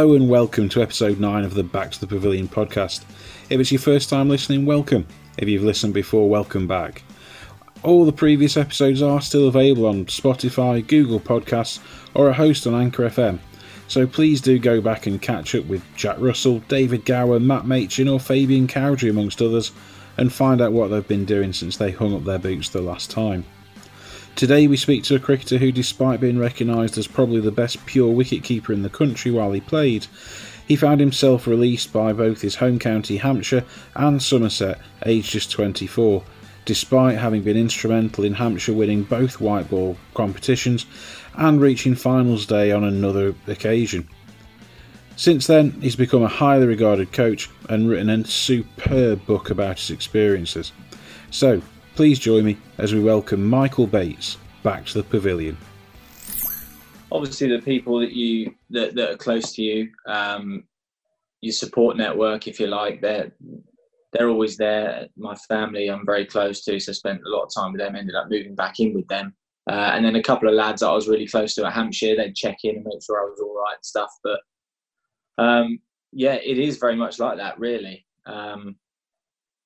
Hello and welcome to episode 9 of the Back to the Pavilion podcast. If it's your first time listening, welcome. If you've listened before, welcome back. All the previous episodes are still available on Spotify, Google Podcasts, or a host on Anchor FM. So please do go back and catch up with Jack Russell, David Gower, Matt Machan, or Fabian Cowdrey, amongst others, and find out what they've been doing since they hung up their boots the last time. Today we speak to a cricketer who, despite being recognised as probably the best pure wicketkeeper in the country while he played, he found himself released by both his home county Hampshire and Somerset, aged just 24, despite having been instrumental in Hampshire winning both white ball competitions and reaching finals day on another occasion. Since then, he's become a highly regarded coach and written a superb book about his experiences. So, please join me as we welcome Michael Bates back to the pavilion. Obviously, the people that you that, that are close to you, um, your support network, if you like, they're they're always there. My family, I'm very close to, so I spent a lot of time with them. Ended up moving back in with them, uh, and then a couple of lads that I was really close to at Hampshire, they'd check in and make sure I was all right and stuff. But um, yeah, it is very much like that, really. Um,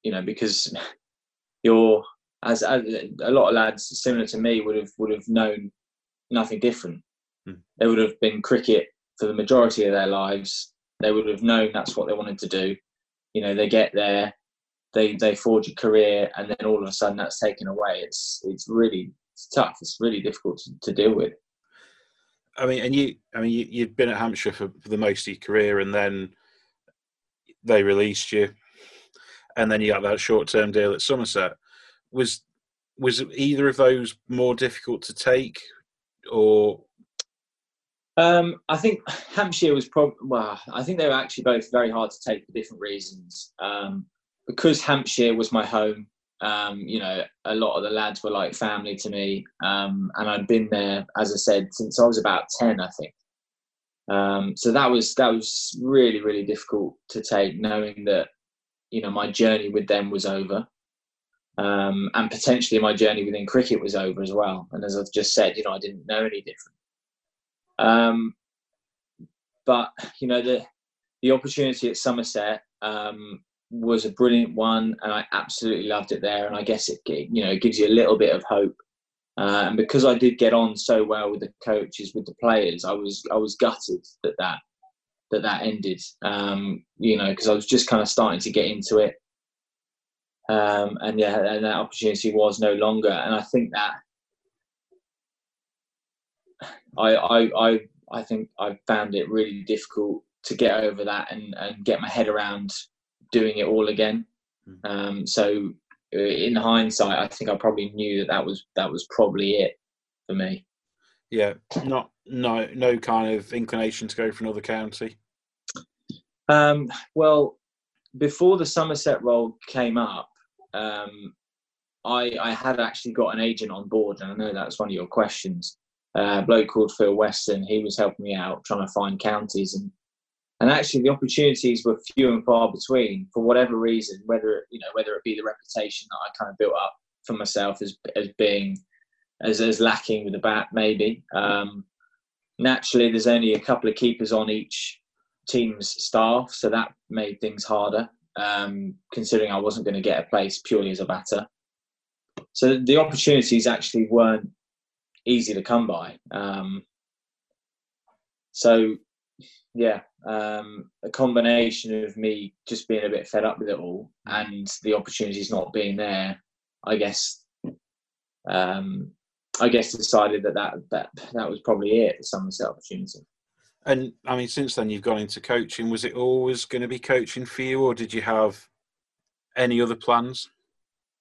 you know, because you're as, as, a lot of lads similar to me would have would have known nothing different. Mm. They would have been cricket for the majority of their lives. They would have known that's what they wanted to do. You know, they get there, they they forge a career, and then all of a sudden that's taken away. It's it's really it's tough. It's really difficult to, to deal with. I mean, and you, I mean, you, you'd been at Hampshire for, for the most of your career, and then they released you, and then you got that short-term deal at Somerset was was either of those more difficult to take, or? Um, I think Hampshire was probably well. I think they were actually both very hard to take for different reasons. Um, because Hampshire was my home. Um, you know, a lot of the lads were like family to me, um, and I'd been there, as I said, since I was about ten, I think. Um, so that was that was really really difficult to take, knowing that you know my journey with them was over um, and potentially my journey within cricket was over as well. And as I've just said, you know, I didn't know any different. Um, but you know, the the opportunity at Somerset um, was a brilliant one, and I absolutely loved it there. And I guess it, you know, it gives you a little bit of hope. Uh, and because I did get on so well with the coaches, with the players, I was I was gutted that that that that ended. Um, you know, because I was just kind of starting to get into it. Um, and yeah, and that opportunity was no longer. And I think that I I I, I think I found it really difficult to get over that and, and get my head around doing it all again. Hmm. Um, so uh, in hindsight, I think I probably knew that that was that was probably it for me. Yeah, not no no kind of inclination to go for another county. Um, well, before the Somerset role came up, um, I, I had actually got an agent on board, and I know that's one of your questions. Uh, a bloke called Phil Weston, he was helping me out trying to find counties, and and actually the opportunities were few and far between for whatever reason. Whether you know whether it be the reputation that I kind of built up for myself as as being as as lacking with the bat, maybe. Um, naturally, there's only a couple of keepers on each team's staff, so that made things harder um, considering I wasn't going to get a place purely as a batter. So the opportunities actually weren't easy to come by. Um, so yeah, um, a combination of me just being a bit fed up with it all and the opportunities not being there, I guess. Um, I guess decided that that that, that was probably it. The Somerset opportunity. And I mean, since then you've gone into coaching. Was it always going to be coaching for you, or did you have any other plans?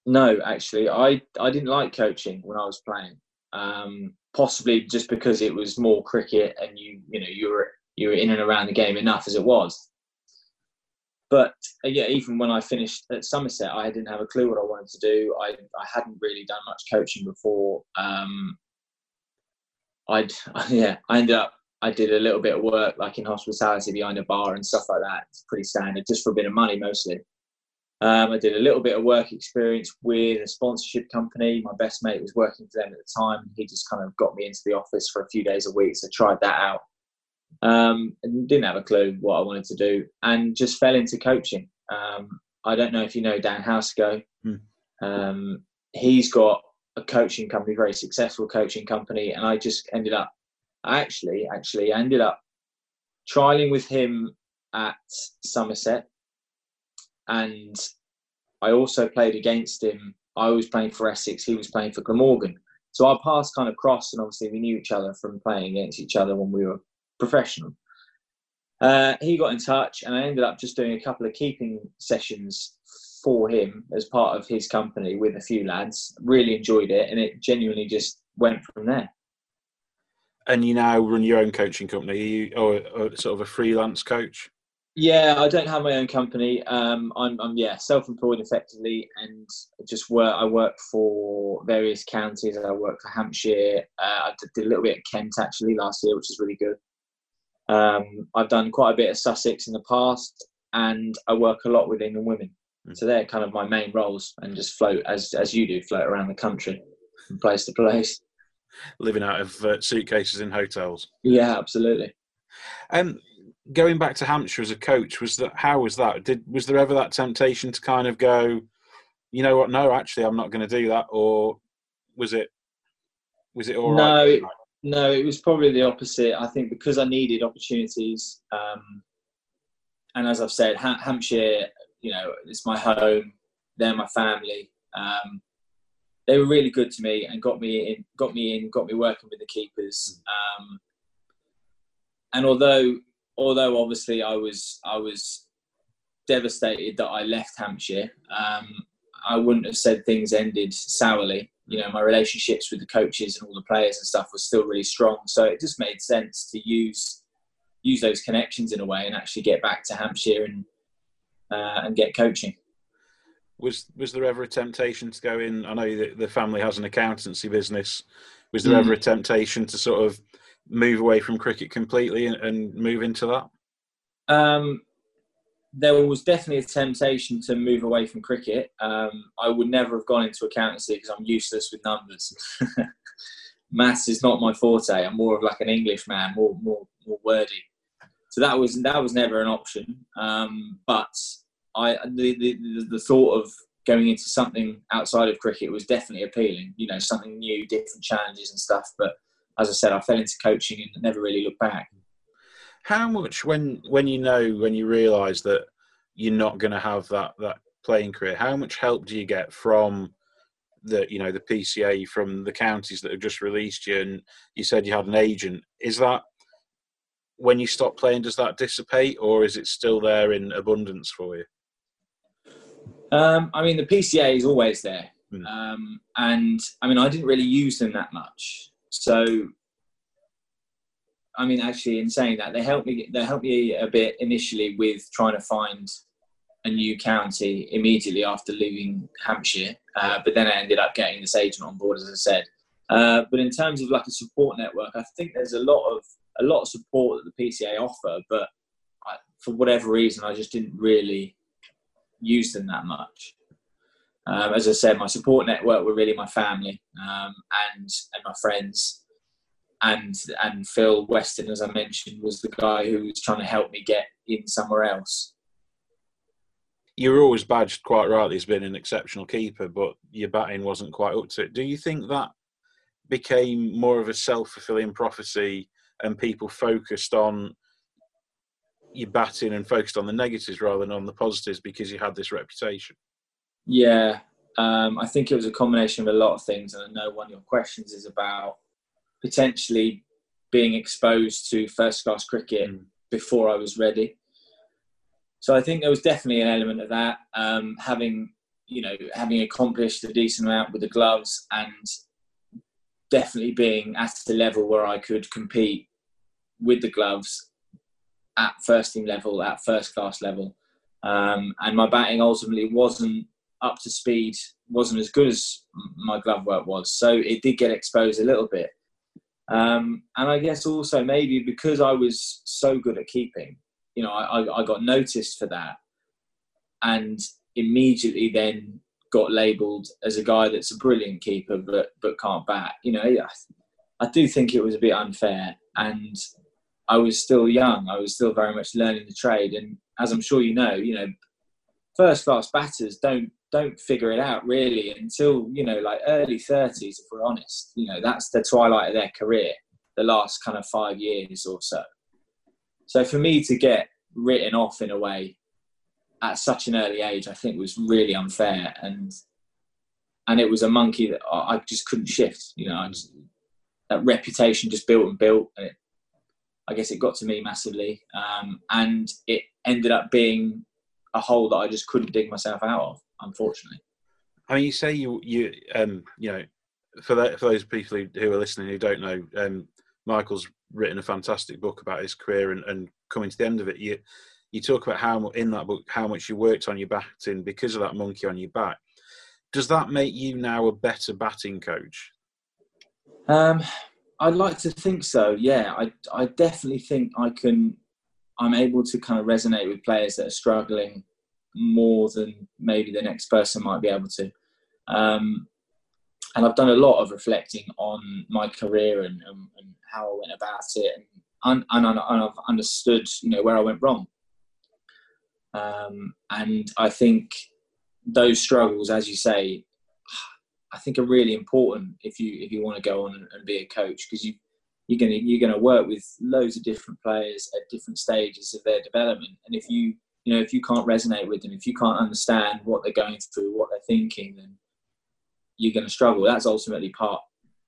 No, actually, I I didn't like coaching when I was playing. Um, possibly just because it was more cricket, and you you know you were you were in and around the game enough as it was. But uh, yeah, even when I finished at Somerset, I didn't have a clue what I wanted to do. I I hadn't really done much coaching before. Um, I'd yeah, I ended up I did a little bit of work like in hospitality behind a bar and stuff like that. It's pretty standard, just for a bit of money mostly. Um, I did a little bit of work experience with a sponsorship company. My best mate was working for them at the time. He just kind of got me into the office for a few days a week, so I tried that out. Um, and didn't have a clue what I wanted to do, and just fell into coaching. Um, I don't know if you know Dan Housego. Hmm. Um, he's got a coaching company, very successful coaching company, and I just ended up, actually, actually, I ended up trialing with him at Somerset, and I also played against him. I was playing for Essex, he was playing for Glamorgan. So our paths kind of crossed, and obviously we knew each other from playing against each other when we were professional. Uh, he got in touch, and I ended up just doing a couple of keeping sessions for him as part of his company with a few lads. Really enjoyed it, and it genuinely just went from there. And you now run your own coaching company, you, or, or sort of a freelance coach? Yeah, I don't have my own company. Um, I'm, I'm yeah self-employed effectively, and just work. I work for various counties. I work for Hampshire. Uh, I did a little bit at Kent actually last year, which is really good. Um, I've done quite a bit of Sussex in the past, and I work a lot with England women. Mm. So they're kind of my main roles, and just float as as you do, float around the country, from place to place. Living out of uh, suitcases in hotels. Yeah, absolutely. Um, going back to Hampshire as a coach, was that how was that? Did was there ever that temptation to kind of go, you know what? No, actually, I'm not going to do that, or was it was it all no, right? It, no, it was probably the opposite. I think because I needed opportunities, um, and as I've said, ha- Hampshire, you know, it's my home. They're my family. Um, they were really good to me and got me in, got me in, got me working with the keepers. Um, and although although obviously I was I was devastated that I left Hampshire. Um, I wouldn't have said things ended sourly. You know, my relationships with the coaches and all the players and stuff was still really strong. So it just made sense to use use those connections in a way and actually get back to Hampshire and uh, and get coaching. Was was there ever a temptation to go in? I know that the family has an accountancy business. Was there mm. ever a temptation to sort of move away from cricket completely and, and move into that? Um, there was definitely a temptation to move away from cricket. Um, I would never have gone into accountancy because I'm useless with numbers. Maths is not my forte. I'm more of like an English man, more more more wordy. So that was that was never an option. Um, but I the, the the thought of going into something outside of cricket was definitely appealing. You know, something new, different challenges and stuff. But as I said, I fell into coaching and never really looked back. How much when when you know when you realise that you're not going to have that that playing career, how much help do you get from the you know the PCA from the counties that have just released you? And you said you had an agent. Is that when you stop playing? Does that dissipate, or is it still there in abundance for you? Um, I mean, the PCA is always there, mm. um, and I mean, I didn't really use them that much. So, I mean, actually, in saying that, they helped me. They helped me a bit initially with trying to find a new county immediately after leaving Hampshire. Uh, but then I ended up getting this agent on board, as I said. Uh, but in terms of like a support network, I think there's a lot of a lot of support that the PCA offer, but I, for whatever reason, I just didn't really use them that much. Um, as I said, my support network were really my family um, and and my friends, and and Phil Weston, as I mentioned, was the guy who was trying to help me get in somewhere else. You were always badged quite rightly as being an exceptional keeper, but your batting wasn't quite up to it. Do you think that became more of a self fulfilling prophecy, and people focused on your batting and focused on the negatives rather than on the positives because you had this reputation? Yeah, um, I think it was a combination of a lot of things, and I know one of your questions is about potentially being exposed to first class cricket mm. before I was ready. So I think there was definitely an element of that. Um, having you know having accomplished a decent amount with the gloves and definitely being at the level where I could compete with the gloves at first team level, at first class level. Um, and my batting ultimately wasn't up to speed, wasn't as good as my glove work was. So it did get exposed a little bit. Um, and I guess also maybe because I was so good at keeping, you know, I, I got noticed for that and immediately then got labelled as a guy that's a brilliant keeper but but can't bat. You know, I, I do think it was a bit unfair and I was still young. I was still very much learning the trade, and as I'm sure you know, you know, first class batters don't don't figure it out really until you know like early 30s if we're honest. You know that's the twilight of their career the last kind of five years or so. So for me to get written off in a way at such an early age i think was really unfair. And and it was a monkey that i just couldn't shift. You know just, that reputation just built and built. And it, i guess it got to me massively um, and it ended up being a hole that I just couldn't dig myself out of, unfortunately. I mean, you say you you um you know for that, for those people who, who are listening who don't know, um, Michael's written a fantastic book about his career and, and coming to the end of it. You you talk about how in that book how much you worked on your batting because of that monkey on your back. Does that make you now a better batting coach? Um, I'd like to think so. Yeah, I I definitely think I can I'm able to kind of resonate with players that are struggling more than maybe the next person might be able to. Um, and I've done a lot of reflecting on my career and, and, and how I went about it, and, and, and, I've understood, you know, where I went wrong. Um, and I think those struggles, as you say, I think are really important if you if you want to go on and, and be a coach because you you're to you're to work with loads of different players at different stages of their development. And if you you know if you can't resonate with them if you can't understand what they're going through what they're thinking then you're going to struggle. That's ultimately part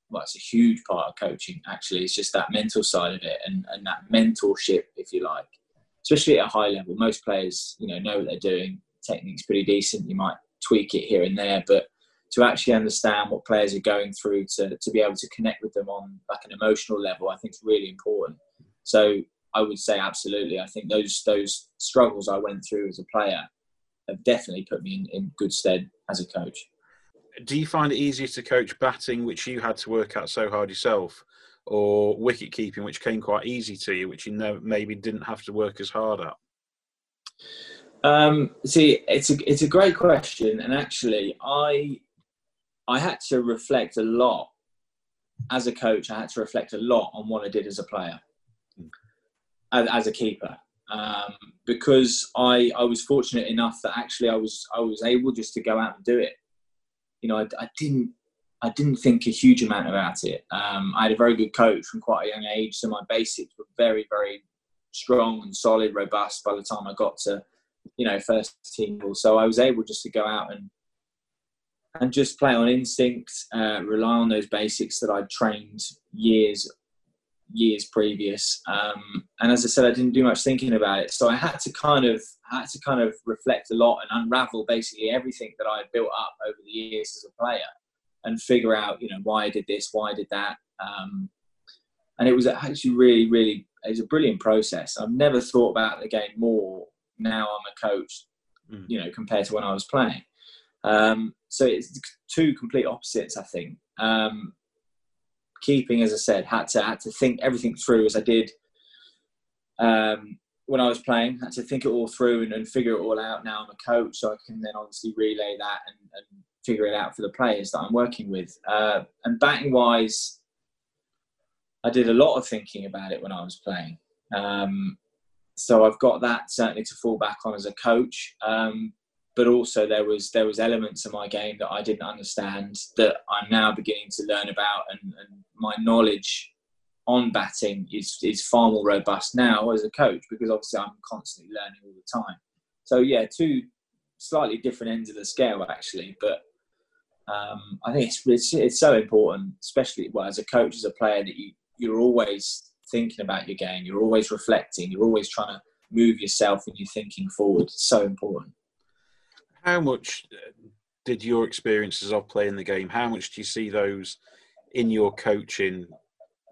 well it's a huge part of coaching actually. It's just that mental side of it and, and that mentorship if you like. Especially at a high level. Most players you know know what they're doing. Technique's pretty decent. You might tweak it here and there but to actually understand what players are going through to, to be able to connect with them on like an emotional level i think is really important. So i would say absolutely. I think those those struggles i went through as a player have definitely put me in, in good stead as a coach. Do you find it easier to coach batting which you had to work at so hard yourself or wicket keeping which came quite easy to you which you know maybe didn't have to work as hard at? Um, see, it's a it's a great question, and actually, I I had to reflect a lot as a coach. I had to reflect a lot on what I did as a player, as, as a keeper, um, because I I was fortunate enough that actually I was I was able just to go out and do it. You know, I, I didn't I didn't think a huge amount about it. Um, I had a very good coach from quite a young age, so my basics were very very strong and solid, robust by the time I got to you know first team. So I was able just to go out and and just play on instinct, uh, rely on those basics that I'd trained years years previous. Um, and as I said, I didn't do much thinking about it, so I had to kind of had to kind of reflect a lot and unravel basically everything that I had built up over the years as a player, and figure out you know why I did this, why I did that. Um, and it was actually really, really it was a brilliant process. I've never thought about the game more now I'm a coach, mm. you know, compared to when I was playing. Um, so it's two complete opposites, I think. Um, keeping, as I said, had to had to think everything through as I did um, when I was playing. Had to think it all through and, and, figure it all out. Now I'm a coach, so I can then obviously relay that and, and figure it out for the players that I'm working with. Uh, and batting wise, I did a lot of thinking about it when I was playing. Um, so I've got that certainly to fall back on as a coach. Um, but also there was there was elements of my game that I didn't understand that I'm now beginning to learn about, and, and my knowledge on batting is is far more robust now as a coach because obviously I'm constantly learning all the time. So yeah, two slightly different ends of the scale actually, but um, I think it's, it's, it's so important, especially well as a coach as a player that you you're always thinking about your game, you're always reflecting, you're always trying to move yourself and you're thinking forward. It's so important. How much uh, did your experiences of playing the game? How much do you see those in your coaching?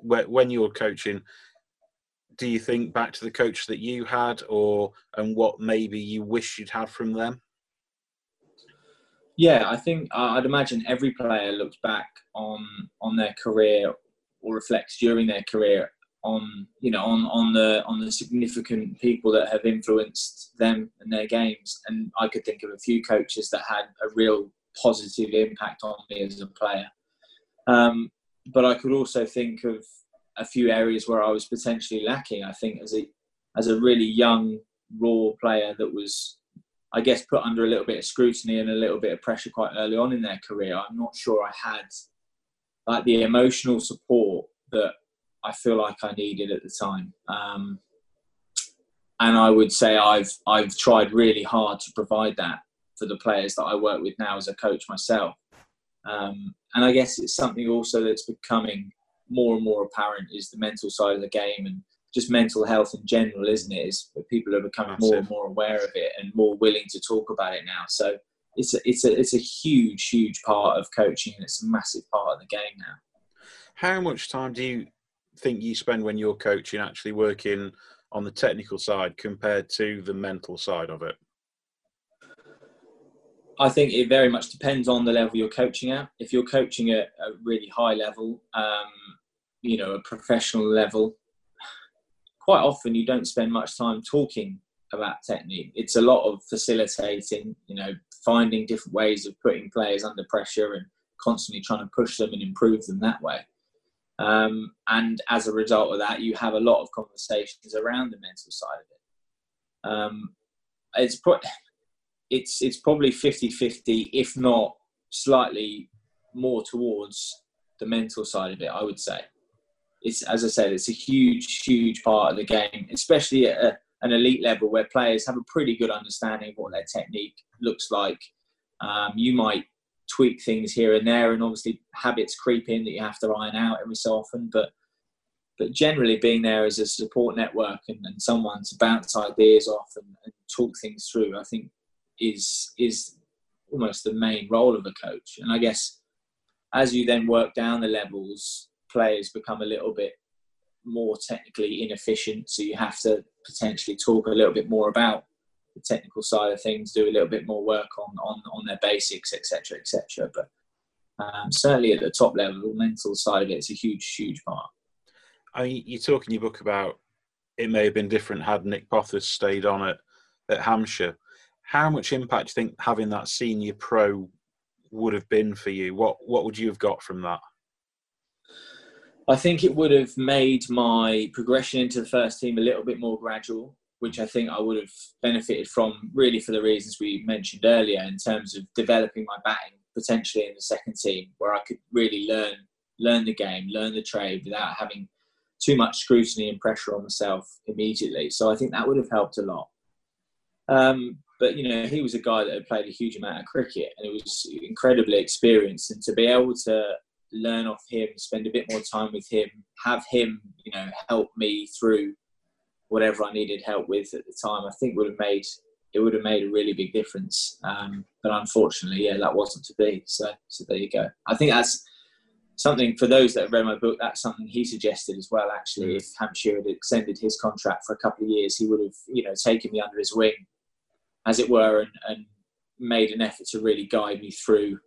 When you're coaching, do you think back to the coach that you had, or and what maybe you wish you'd had from them? Yeah, I think uh, I'd imagine every player looks back on on their career or reflects during their career on you know on on the on the significant people that have influenced them and their games and i could think of a few coaches that had a real positive impact on me as a player um, but i could also think of a few areas where I was potentially lacking. I think as a as a really young raw player that was I guess put under a little bit of scrutiny and a little bit of pressure quite early on in their career. I'm not sure I had like the emotional support that I feel like I needed at the time. Um, and I would say I've I've tried really hard to provide that for the players that I work with now as a coach myself. Um, and I guess it's something also that's becoming more and more apparent is the mental side of the game and just mental health in general, isn't it? Is people are becoming more and more aware of it and more willing to talk about it now. So it's a, it's a it's a huge huge part of coaching and it's a massive part of the game now. How much time do you think you spend when you're coaching actually working on the technical side compared to the mental side of it? I think it very much depends on the level you're coaching at. If you're coaching at a really high level, um, you know, a professional level, quite often you don't spend much time talking about technique. It's a lot of facilitating, you know, finding different ways of putting players under pressure and constantly trying to push them and improve them that way. Um, and as a result of that, you have a lot of conversations around the mental side of it. Um, it's, pro- it's, it's probably 50 50, if not slightly more towards the mental side of it, I would say it's as I said, it's a huge, huge part of the game, especially at a, an elite level where players have a pretty good understanding of what their technique looks like. Um, you might tweak things here and there, and obviously habits creep in that you have to iron out every so often. But but generally, being there as a support network and, and someone to bounce ideas off and, and talk things through, I think is is almost the main role of a coach. And I guess as you then work down the levels, players become a little bit more technically inefficient. So you have to potentially talk a little bit more about the technical side of things, do a little bit more work on on, on their basics, etc., etc. But um, certainly at the top level, the mental side of it is a huge, huge part. I mean, you talk in your book about it may have been different had Nic Pothas stayed on at, at Hampshire. How much impact do you think having that senior pro would have been for you? What what would you have got from that? I think it would have made my progression into the first team a little bit more gradual, which I think I would have benefited from really for the reasons we mentioned earlier in terms of developing my batting potentially in the second team where I could really learn learn the game, learn the trade without having too much scrutiny and pressure on myself immediately. So I think that would have helped a lot. Um, but you know, he was a guy that had played a huge amount of cricket and he was incredibly experienced, and to be able to learn off him, spend a bit more time with him, have him, you know, help me through whatever I needed help with at the time. I think would have made it would have made a really big difference. Um, but unfortunately, yeah, that wasn't to be. So, so there you go. I think that's something for those that have read my book. That's something he suggested as well. Actually, mm. if Hampshire had extended his contract for a couple of years, he would have, you know, taken me under his wing, as it were, and, and made an effort to really guide me through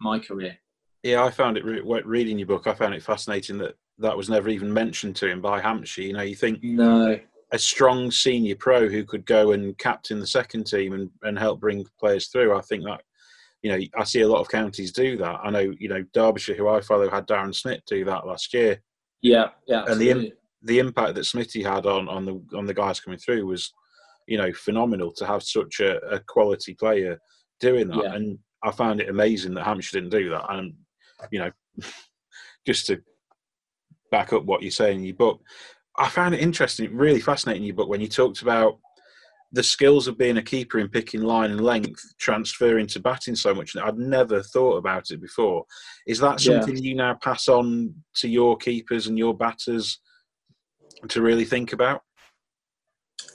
my career. Yeah, I found it re- reading your book. I found it fascinating that that was never even mentioned to him by Hampshire. You know, you think no a strong senior pro who could go and captain the second team and, and help bring players through. I think that you know I see a lot of counties do that. I know you know Derbyshire, who I follow, had Darren Smith do that last year. Yeah, yeah, absolutely. and the the impact that Smithy had on on the on the guys coming through was you know phenomenal to have such a, a quality player doing that. Yeah. And I found it amazing that Hampshire didn't do that. And you know, just to back up what you say in your book, I found it interesting, really fascinating in your book when you talked about the skills of being a keeper in picking line and length transferring to batting so much. I'd never thought about it before. Is that something yeah. you now pass on to your keepers and your batters to really think about?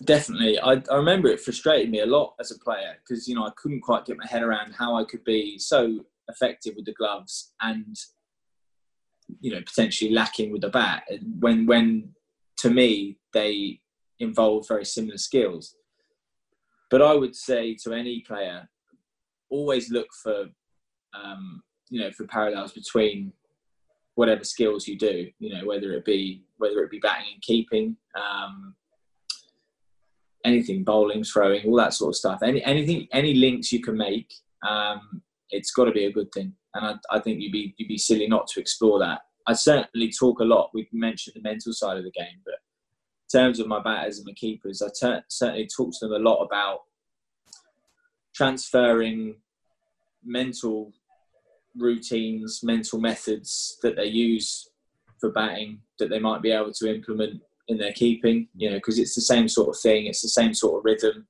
Definitely. I, I remember it frustrated me a lot as a player because, you know, I couldn't quite get my head around how I could be so effective with the gloves and you know potentially lacking with the bat. When when to me they involve very similar skills. But i would say to any player always look for um, you know for parallels between whatever skills you do you know whether it be whether it be batting and keeping um, anything bowling throwing all that sort of stuff. Any anything any links you can make um, it's got to be a good thing. And I, I, think you'd be you'd be silly not to explore that I certainly talk a lot. We've mentioned the mental side of the game, but in terms of my batters and my keepers, I ter- certainly talk to them a lot about transferring mental routines, mental methods that they use for batting that they might be able to implement in their keeping. You know, because it's the same sort of thing. It's the same sort of rhythm.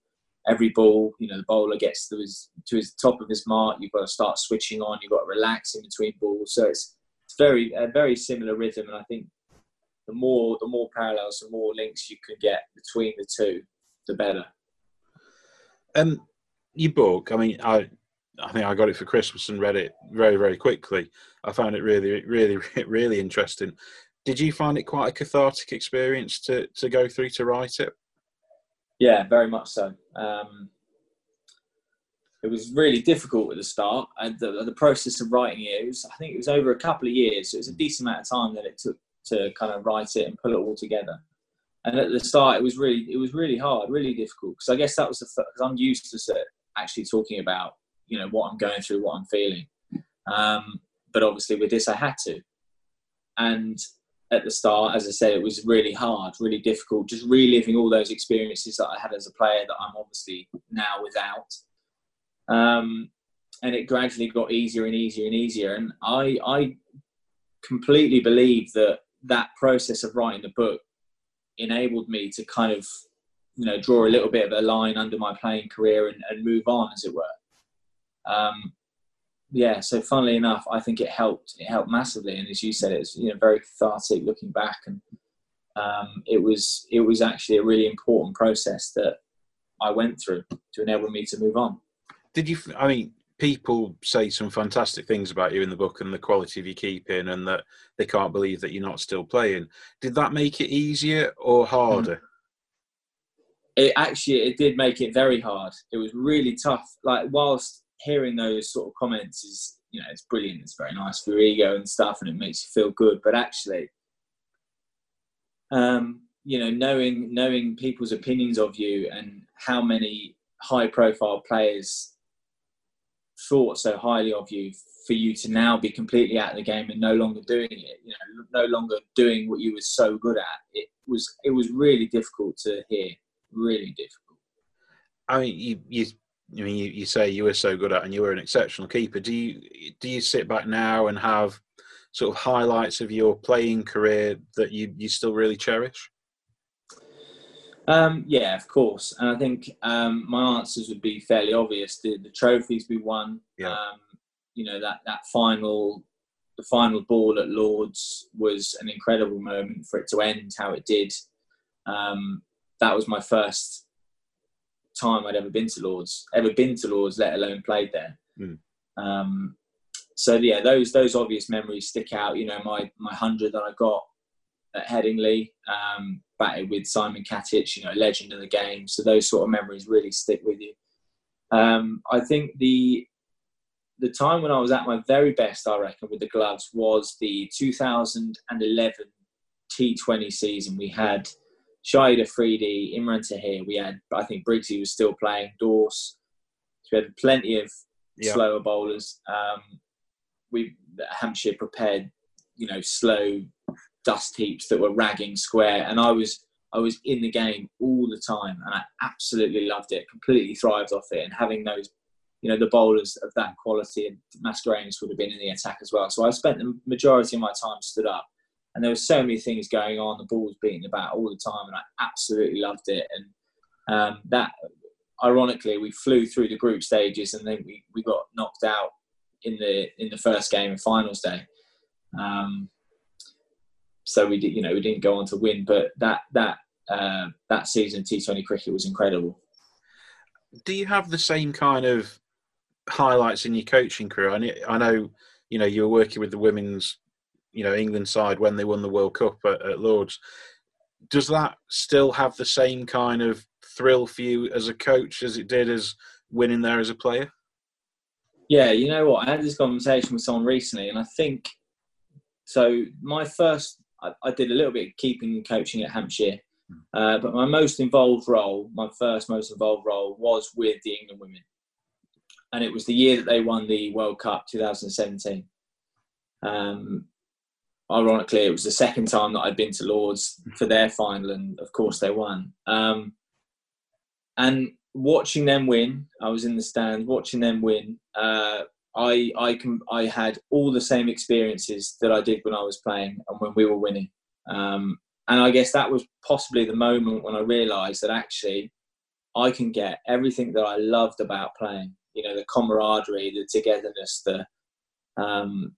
Every ball, you know, the bowler gets to his to his top of his mark. You've got to start switching on. You've got to relax in between balls. So it's it's very a very similar rhythm, and I think the more the more parallels, the more links you can get between the two, the better. Um, your book. I mean, I I think I got it for Christmas and read it very very quickly. I found it really really really interesting. Did you find it quite a cathartic experience to to go through to write it? Yeah, very much so. Um, it was really difficult at the start, and the, the process of writing it, it was, I think it was over a couple of years. So it was a decent amount of time that it took to kind of write it and pull it all together. And at the start, it was really, it was really hard, really difficult because I guess that was the because I'm used to actually talking about, you know, what I'm going through, what I'm feeling. Um, but obviously, with this, I had to. And at the start, as I said, it was really hard, really difficult, just reliving all those experiences that I had as a player that I'm obviously now without. Um, and it gradually got easier and easier and easier. And I, I completely believe that that process of writing the book enabled me to kind of, you know, draw a little bit of a line under my playing career and, and move on, as it were. Um, yeah, so funnily enough, I think it helped. It helped massively, and as you said, it was you know very cathartic looking back, and um, it was it was actually a really important process that I went through to enable me to move on. Did you? I mean, people say some fantastic things about you in the book and the quality of your keeping, and that they can't believe that you're not still playing. Did that make it easier or harder? It actually it did make it very hard. It was really tough. Like whilst hearing those sort of comments is you know it's brilliant. It's very nice for your ego and stuff, and it makes you feel good. But actually, um, you know, knowing knowing people's opinions of you and how many high profile players thought so highly of you for you to now be completely out of the game and no longer doing it you know no longer doing what you were so good at it was it was really difficult to hear really difficult i mean you you I mean, you, you say you were so good at, and you were an exceptional keeper. Do you do you sit back now and have sort of highlights of your playing career that you you still really cherish? Um, yeah, of course. And I think um, my answers would be fairly obvious. The, the trophies we won, yeah. um, you know, that, that final, the final ball at Lords was an incredible moment for it to end how it did. Um, that was my first time I'd ever been to Lords, ever been to Lords, let alone played there. Mm. so yeah, those those obvious memories stick out. You know, my my hundred that I got at Headingley, um, batted with Simon Katich, you know, legend of the game. So those sort of memories really stick with you. Um, I think the the time when I was at my very best, I reckon, with the gloves was the 2011 T20 season. We had Shahid Afridi, Imran Tahir. We had, I think, Briggsy was still playing, Dorse. So we had plenty of yeah. slower bowlers. Um, we Hampshire prepared, you know, slow dust heaps that were ragging square, and I was I was in the game all the time, and I absolutely loved it. Completely thrived off it, and having those, you know, the bowlers of that quality, and Mascarenhas would have been in the attack as well. So I spent the majority of my time stood up, and there were so many things going on. The ball was beating about all the time, and I absolutely loved it. And um, that, ironically, we flew through the group stages, and then we, we got knocked out in the in the first game of finals day. Um, so we did, you know, we didn't go on to win, but that that uh, that season T20 cricket was incredible. Do you have the same kind of highlights in your coaching career? I, I know, you know, you were working with the women's, you know, England side when they won the World Cup at, at Lords. Does that still have the same kind of thrill for you as a coach as it did as winning there as a player? Yeah, you know what? I had this conversation with someone recently, and I think so. My first I, I did a little bit of keeping and coaching at Hampshire, hmm. uh, but my most involved role, my first most involved role, was with the England women, and it was the year that they won the World Cup 2017. Um, ironically, it was the second time that I'd been to Lords for their final, and of course they won. Um, and watching them win, I was in the stand watching them win. Uh, I I can I had all the same experiences that I did when I was playing and when we were winning. Um, and I guess that was possibly the moment when I realised that actually I can get everything that I loved about playing. You know, the camaraderie, the togetherness, the um,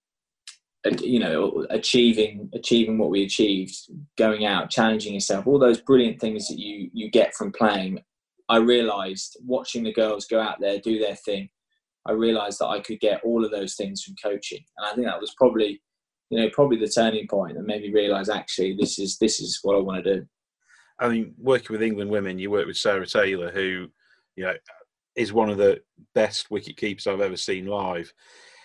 you know, achieving achieving what we achieved, going out, challenging yourself, all those brilliant things that you you get from playing. I realised watching the girls go out there do their thing. I realised that I could get all of those things from coaching, and I think that was probably, you know, probably the turning point, that made me realise actually this is this is what I want to do. I mean, working with England women, you work with Sarah Taylor, who, you know, is one of the best wicket keepers I've ever seen live.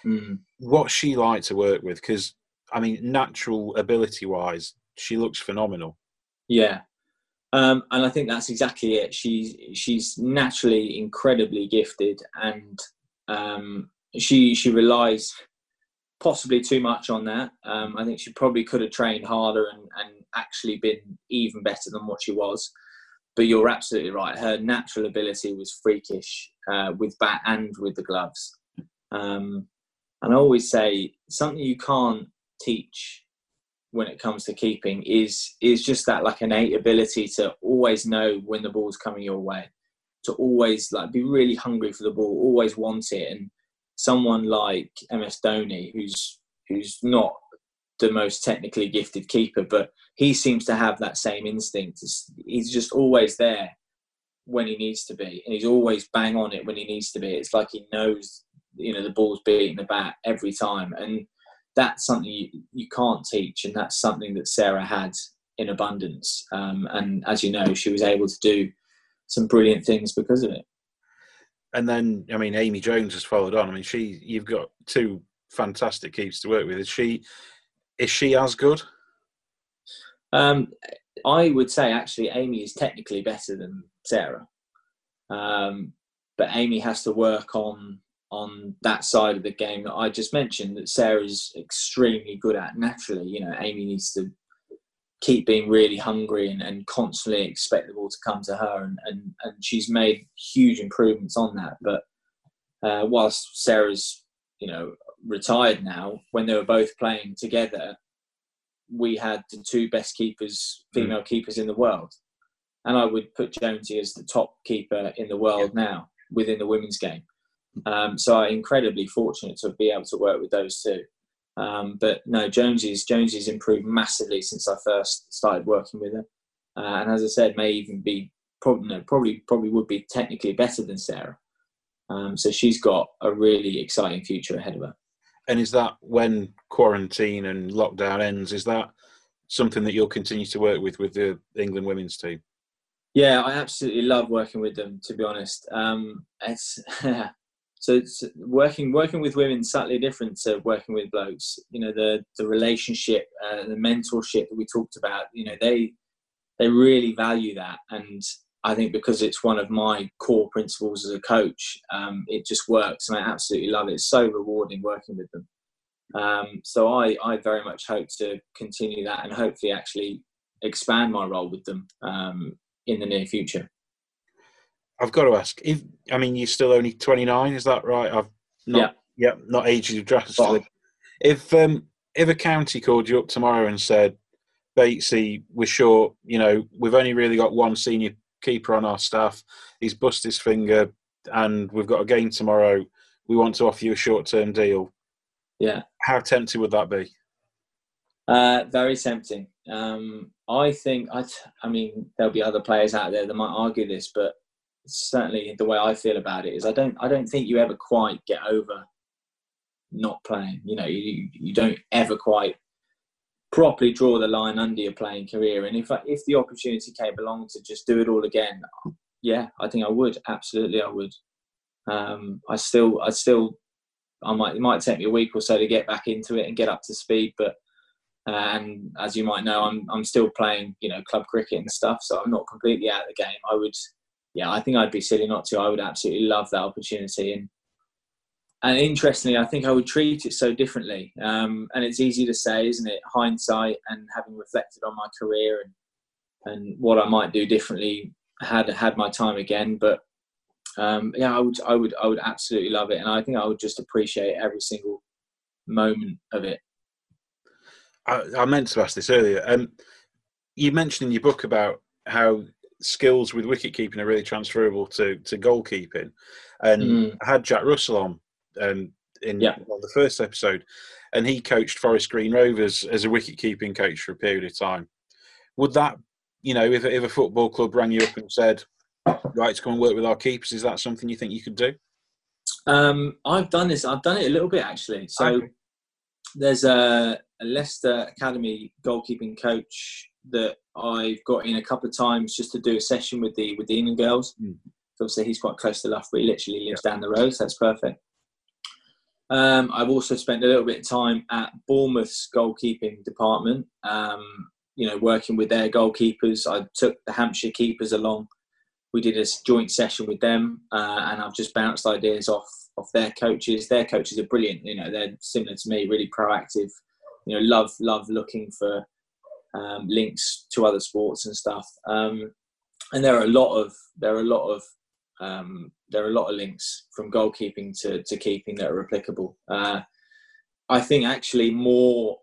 Mm. What's she like to work with? Because I mean, natural ability wise, she looks phenomenal. Yeah, um, and I think that's exactly it. She's she's naturally incredibly gifted, and um, she she relies possibly too much on that. Um, I think she probably could have trained harder and, and actually been even better than what she was. But you're absolutely right. Her natural ability was freakish uh, with bat and with the gloves. Um, and I always say something you can't teach when it comes to keeping is is just that like innate ability to always know when the ball's coming your way, to always like be really hungry for the ball, always want it. And someone like MS Dhoni, who's who's not the most technically gifted keeper, but he seems to have that same instinct. He's just always there when he needs to be, and he's always bang on it when he needs to be. It's like he knows you know the ball's beating the bat every time, and that's something you, you can't teach, and that's something that Sarah had in abundance. Um, and as you know, she was able to do some brilliant things because of it. And then, I mean, Amy Jones has followed on. I mean, she you've got two fantastic keeps to work with. Is she is she as good? Um, I would say actually Amy is technically better than Sarah, um, but Amy has to work on on that side of the game that I just mentioned that Sarah is extremely good at naturally. You know, Amy needs to keep being really hungry and, and constantly expect the ball to come to her, and, and, and she's made huge improvements on that. But uh, whilst Sarah's, you know, retired now, when they were both playing together, we had the two best keepers, mm. female mm. keepers in the world. And I would put Jonesy as the top keeper in the world now within the women's game. Um, so I'm incredibly fortunate to be able to work with those two. Um, but no, Jonesy's Jonesy's improved massively since I first started working with her, uh, and as I said, may even be probably no, probably probably would be technically better than Sarah. Um, so she's got a really exciting future ahead of her. And is that when quarantine and lockdown ends? Is that something that you'll continue to work with with the England women's team? Yeah, I absolutely love working with them. To be honest, um, it's so it's working working with women slightly different to working with blokes. You know, the the relationship, uh, the mentorship that we talked about. You know, they they really value that, and I think because it's one of my core principles as a coach, um, it just works, and I absolutely love it. It's so rewarding working with them. Um, so I, I very much hope to continue that and hopefully actually expand my role with them um, in the near future. I've got to ask. If I mean, you're still only 29, is that right? I've not, yeah, yeah, not aged you drastically. If um, if a county called you up tomorrow and said, Batesy, we're short. You know, we've only really got one senior keeper on our staff. He's bust his finger, and we've got a game tomorrow. We want to offer you a short-term deal. Yeah. How tempting would that be? Uh, very tempting. Um, I think I. I mean, there'll be other players out there that might argue this, but certainly the way I feel about it is I don't. I don't think you ever quite get over not playing. You know, you you don't ever quite properly draw the line under your playing career. And if I, if the opportunity came along to just do it all again, yeah, I think I would. Absolutely, I would. Um, I still, I still, I might. It might take me a week or so to get back into it and get up to speed. But uh, and as you might know, I'm I'm still playing, you know, club cricket and stuff. So I'm not completely out of the game. I would, yeah, I think I'd be silly not to. I would absolutely love that opportunity and and interestingly, I think I would treat it so differently. Um, and it's easy to say, isn't it? Hindsight and having reflected on my career and and what I might do differently had had my time again. But um, yeah, I would I would I would absolutely love it, and I think I would just appreciate every single moment of it. I, I meant to ask this earlier. Um, you mentioned in your book about how skills with wicket keeping are really transferable to, to goalkeeping. And mm. I had Jack Russell on um, in yeah. well, the first episode, and he coached Forest Green Rovers as a wicket keeping coach for a period of time. Would that, you know, if, if a football club rang you up and said, right, to come and work with our keepers, is that something you think you could do? Um, I've done this. I've done it a little bit actually. So okay. there's a, a Leicester Academy goalkeeping coach that I've got in a couple of times just to do a session with the with the England girls. Mm. Obviously, he's quite close to Loughborough. He literally lives yeah. down the road, so that's perfect. Um, I've also spent a little bit of time at Bournemouth's goalkeeping department. Um, you know, working with their goalkeepers. I took the Hampshire keepers along. We did a joint session with them, uh, and I've just bounced ideas off off their coaches. Their coaches are brilliant. You know, they're similar to me, really proactive. You know, love love looking for um, links to other sports and stuff. Um, and there are a lot of there are a lot of um, there are a lot of links from goalkeeping to, to keeping that are applicable. Uh, I think actually more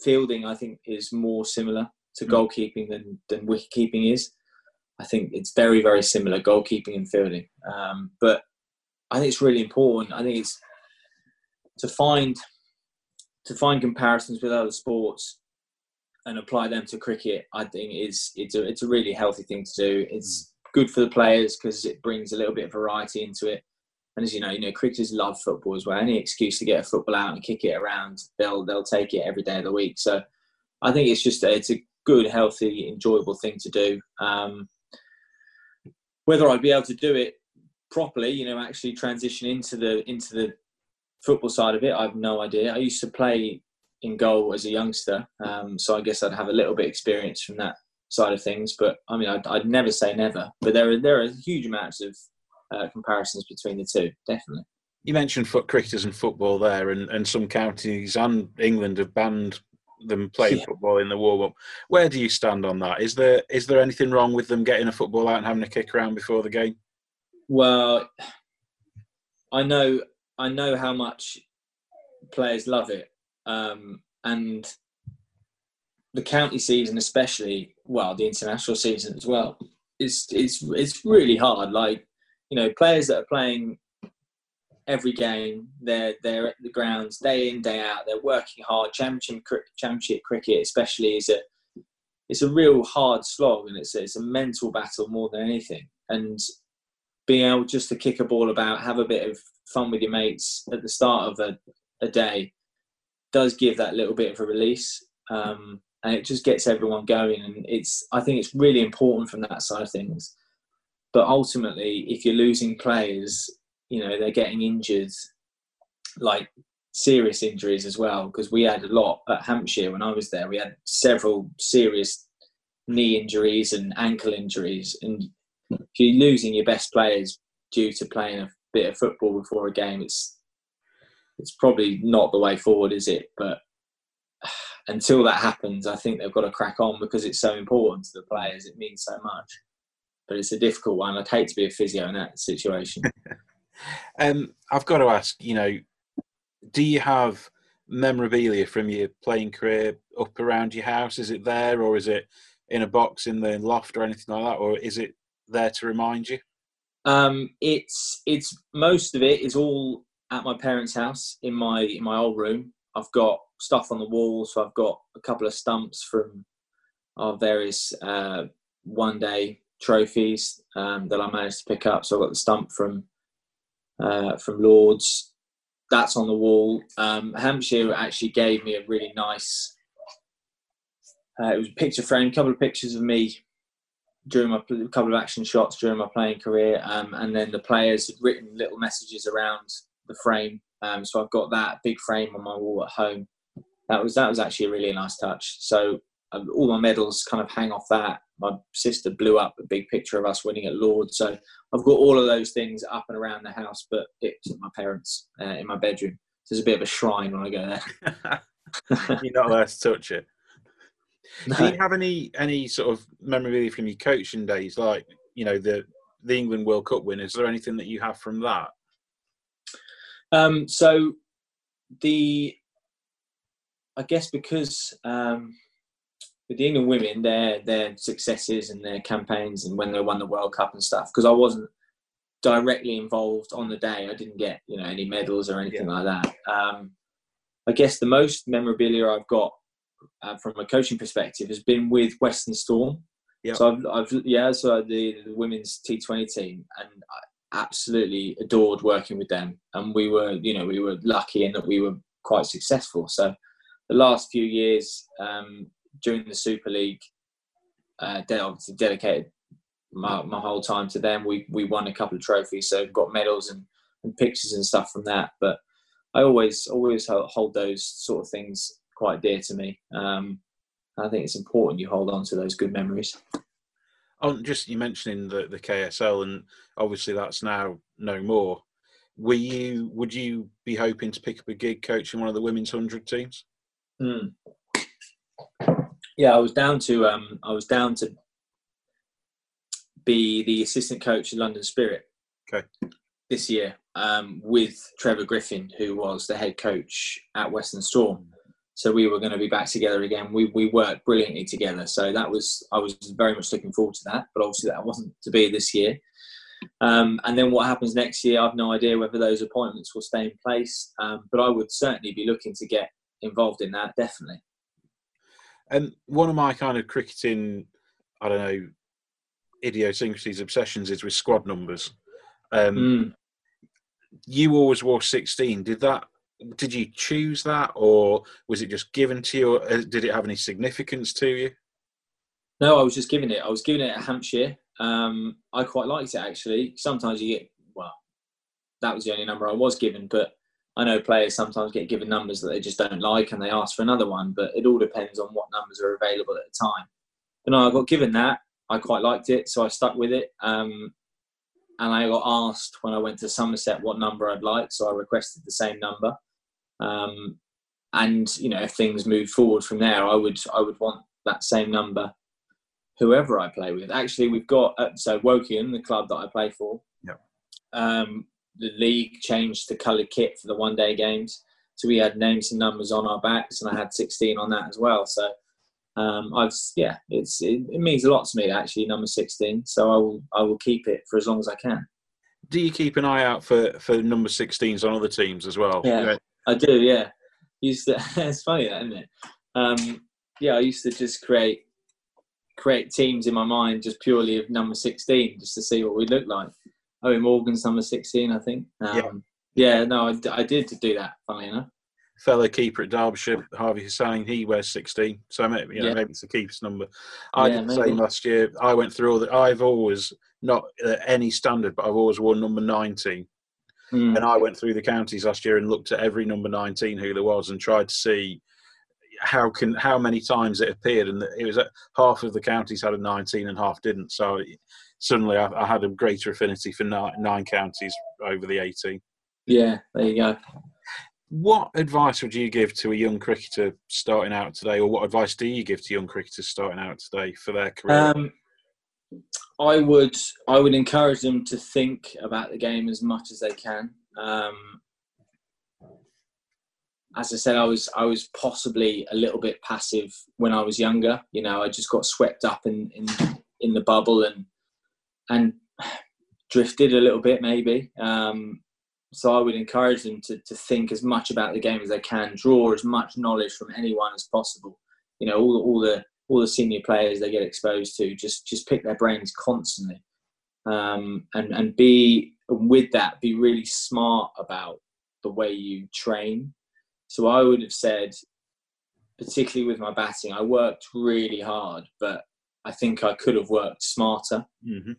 fielding I think is more similar to mm. goalkeeping than than wicket keeping is. I think it's very very similar goalkeeping and fielding. Um, but I think it's really important. I think it's to find to find comparisons with other sports and apply them to cricket, I think is it's a it's a really healthy thing to do. It's good for the players because it brings a little bit of variety into it. And as you know, you know, cricketers love football as well. Any excuse to get a football out and kick it around, they'll they'll take it every day of the week. So I think it's just it's a good, healthy, enjoyable thing to do. Um, whether I'd be able to do it properly, you know, actually transition into the into the football side of it, I have no idea. I used to play in goal as a youngster, um, so I guess I'd have a little bit experience from that side of things. But I mean, I'd, I'd never say never. But there are there are huge amounts of uh, comparisons between the two, definitely. You mentioned foot cricketers and football there, and, and some counties and England have banned them playing yeah. football in the warm up. Where do you stand on that? Is there is there anything wrong with them getting a football out and having a kick around before the game? Well, I know I know how much players love it, um, and the county season, especially, well, the international season as well, is it's it's really hard. Like you know, players that are playing every game, they're they're at the grounds day in day out. They're working hard. Championship championship cricket, especially, is a it's a real hard slog, and it's it's a mental battle more than anything. And being able just to kick a ball about, have a bit of fun with your mates at the start of a, a day does give that little bit of a release. Um, and it just gets everyone going. And it's, I think it's really important from that side of things. But ultimately, if you're losing players, you know, they're getting injured, like serious injuries as well, because we had a lot at Hampshire when I was there. We had several serious knee injuries and ankle injuries. And if you're losing your best players due to playing a bit of football before a game, it's it's probably not the way forward, is it? But until that happens, I think they've got to crack on because it's so important to the players. It means so much. But it's a difficult one. I'd hate to be a physio in that situation. um, I've got to ask, you know, do you have memorabilia from your playing career up around your house? Is it there or is it in a box in the loft or anything like that? Or is it there to remind you? Um, it's it's most of it is all at my parents' house in my in my old room. I've got stuff on the wall, So I've got a couple of stumps from our various uh, one day trophies um, that I managed to pick up. So I've got the stump from uh, from Lords. That's on the wall. Um, Hampshire actually gave me a really nice. Uh, it was a picture frame, a couple of pictures of me during my a couple of action shots during my playing career, um, and then the players had written little messages around the frame. Um, so I've got that big frame on my wall at home. That was that was actually a really nice touch. So um, all my medals kind of hang off that. My sister blew up a big picture of us winning at Lords, so I've got all of those things up and around the house. But it's at my parents' uh, in my bedroom. So there's a bit of a shrine when I go there. You're not allowed to touch it. No. Do you have any any sort of memorabilia from your coaching days, like you know the the England World Cup win? Is there anything that you have from that? Um, so the I guess because um, with the England women, their their successes and their campaigns, and when they won the World Cup and stuff, because I wasn't directly involved on the day, I didn't get you know any medals or anything yeah. like that. Um, I guess the most memorabilia I've got uh, from a coaching perspective has been with Western Storm. Yep. So I've, I've yeah, so the, the women's T20 team, and I absolutely adored working with them. And we were, you know, we were lucky in that we were quite successful. So the last few years um, during the Super League, uh, they obviously dedicated my, my whole time to them. We we won a couple of trophies, so got medals and, and pictures and stuff from that. But I always always hold those sort of things quite dear to me. Um, I think it's important you hold on to those good memories. Oh, just you mentioning the the KSL, and obviously that's now no more. Were you? Would you be hoping to pick up a gig coaching one of the women's hundred teams? Mm. Yeah, I was down to um, I was down to be the assistant coach of London Spirit. Okay. This year, um, with Trevor Griffin, who was the head coach at Western Storm. So we were going to be back together again. We we worked brilliantly together. So that was I was very much looking forward to that. But obviously that wasn't to be this year. Um, and then what happens next year, I've no idea whether those appointments will stay in place. Um, but I would certainly be looking to get involved in that, definitely. And one of my kind of cricketing, I don't know, idiosyncrasies, obsessions is with squad numbers. Um, mm. You always wore 16. Did that? Did you choose that, or was it just given to you? Uh, did it have any significance to you? No, I was just giving it. I was giving it at Hampshire. Um, I quite liked it actually. Sometimes you get well, that was the only number I was given, but I know players sometimes get given numbers that they just don't like and they ask for another one, but it all depends on what numbers are available at the time. But no, I got given that. I quite liked it, so I stuck with it. Um, and I got asked when I went to Somerset what number I'd like, so I requested the same number. Um, and you know, if things move forward from there, I would I would want that same number, whoever I play with. Actually, we've got uh, so Woking, the club that I play for. Yep. Um, the league changed the coloured kit for the one day games. So we had names and numbers on our backs, and I had 16 on that as well. So um, I've yeah, it's it, it, means a lot to me actually number 16. So I will I will keep it for as long as I can. Do you keep an eye out for for number 16s on other teams as well? Yeah, yeah. I do. Yeah, used to. it's funny that isn't it? Um, yeah, I used to just create create teams in my mind just purely of number 16 just to see what we look like. Oh, Morgan's number 16, I think. Um, yeah. Yeah, no, I, I did do that, funny enough. Fellow keeper at Derbyshire, Harvey Hosein, he wears 16. So maybe, you know, yeah. maybe it's the keeper's number. I yeah, did the same last year. I went through all that. I've always, not at any standard, but I've always worn number 19. Mm. And I went through the counties last year and looked at every number 19 who there was and tried to see how can how many times it appeared and it was half of the counties had a 19 and half didn't so suddenly I, I had a greater affinity for nine, nine counties over the 18. Yeah, there you go. What advice would you give to a young cricketer starting out today, or what advice do you give to young cricketers starting out today for their career? Um, I would I would encourage them to think about the game as much as they can. Um, as I said, I was I was possibly a little bit passive when I was younger. You know, I just got swept up in in, in the bubble and and drifted a little bit maybe. Um, so I would encourage them to, to think as much about the game as they can, draw as much knowledge from anyone as possible. You know, all, all the all the senior players they get exposed to, just just pick their brains constantly, um, and and be with that, be really smart about the way you train. So I would have said, particularly with my batting, I worked really hard, but I think I could have worked smarter. Mm-hmm.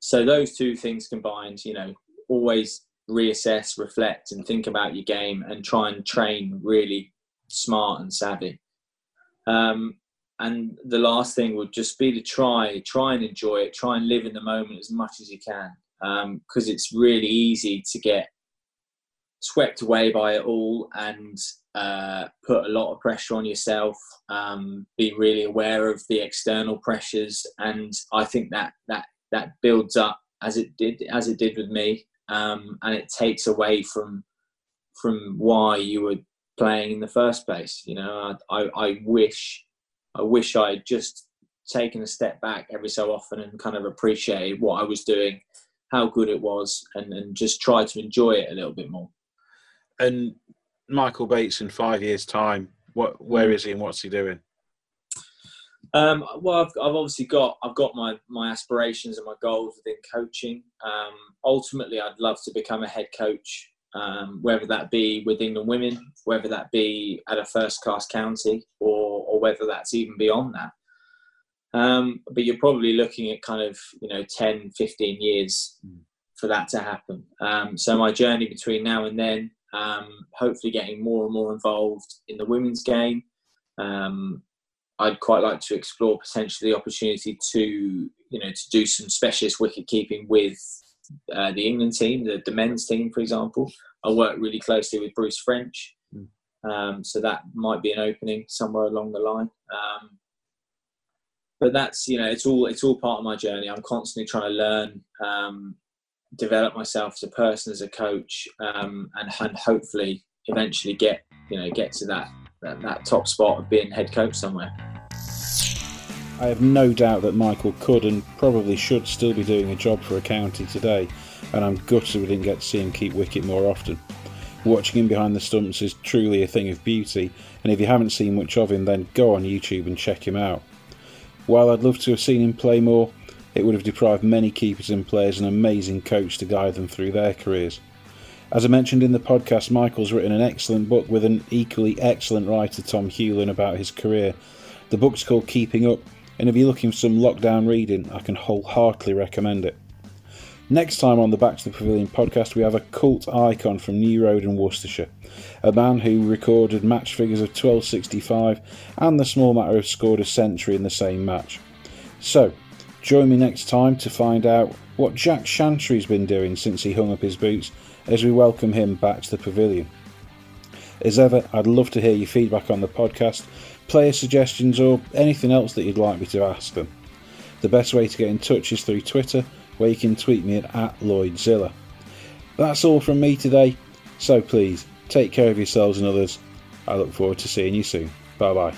So those two things combined, you know, always reassess, reflect, and think about your game, and try and train really smart and savvy. Um, and the last thing would just be to try, try and enjoy it, try and live in the moment as much as you can, because um, it's really easy to get swept away by it all and uh, put a lot of pressure on yourself. Um, be really aware of the external pressures, and I think that that that builds up as it did as it did with me, um, and it takes away from from why you were playing in the first place. You know, I, I wish I wish I had just taken a step back every so often and kind of appreciated what I was doing, how good it was, and, and just try to enjoy it a little bit more. And Michael Bates in five years' time, what where mm. he and what's he doing? Um, well, I've, I've, obviously got I've got my my aspirations and my goals within coaching. Um, ultimately, I'd love to become a head coach um, whether that be with England women, whether that be at a first class county, or, or whether that's even beyond that. Um, but you're probably looking at kind of, you know, 10, 15 years mm. for that to happen. Um, so my journey between now and then, um, hopefully getting more and more involved in the women's game. Um, I'd quite like to explore potentially the opportunity to, you know, to do some specialist wicket keeping with uh, the England team, the, the men's team, for example. I work really closely with Bruce French, mm. um, so that might be an opening somewhere along the line. Um, but that's you know, it's all it's all part of my journey. I'm constantly trying to learn, um, develop myself as a person, as a coach, um, and, and hopefully eventually get you know get to that, that that top spot of being head coach somewhere. I have no doubt that Michael could and probably should still be doing a job for a county today, and I'm gutted we didn't get to see him keep wicket more often. Watching him behind the stumps is truly a thing of beauty, and if you haven't seen much of him, then go on YouTube and check him out. While I'd love to have seen him play more, it would have deprived many keepers and players an amazing coach to guide them through their careers. As I mentioned in the podcast, Michael's written an excellent book with an equally excellent writer, Tom Hewlin, about his career. The book's called Keeping Up, and if you're looking for some lockdown reading, I can wholeheartedly recommend it. Next time on the Back to the Pavilion podcast, we have a cult icon from New Road in Worcestershire, a man who recorded match figures of 1265 and the small matter of scored a century in the same match. So, join me next time to find out what Jack Shantry's been doing since he hung up his boots as we welcome him back to the pavilion. As ever, I'd love to hear your feedback on the podcast player suggestions, or anything else that you'd like me to ask them. The best way to get in touch is through Twitter, where you can tweet me at, LloydZilla. That's all from me today, so please take care of yourselves and others. I look forward to seeing you soon. Bye bye.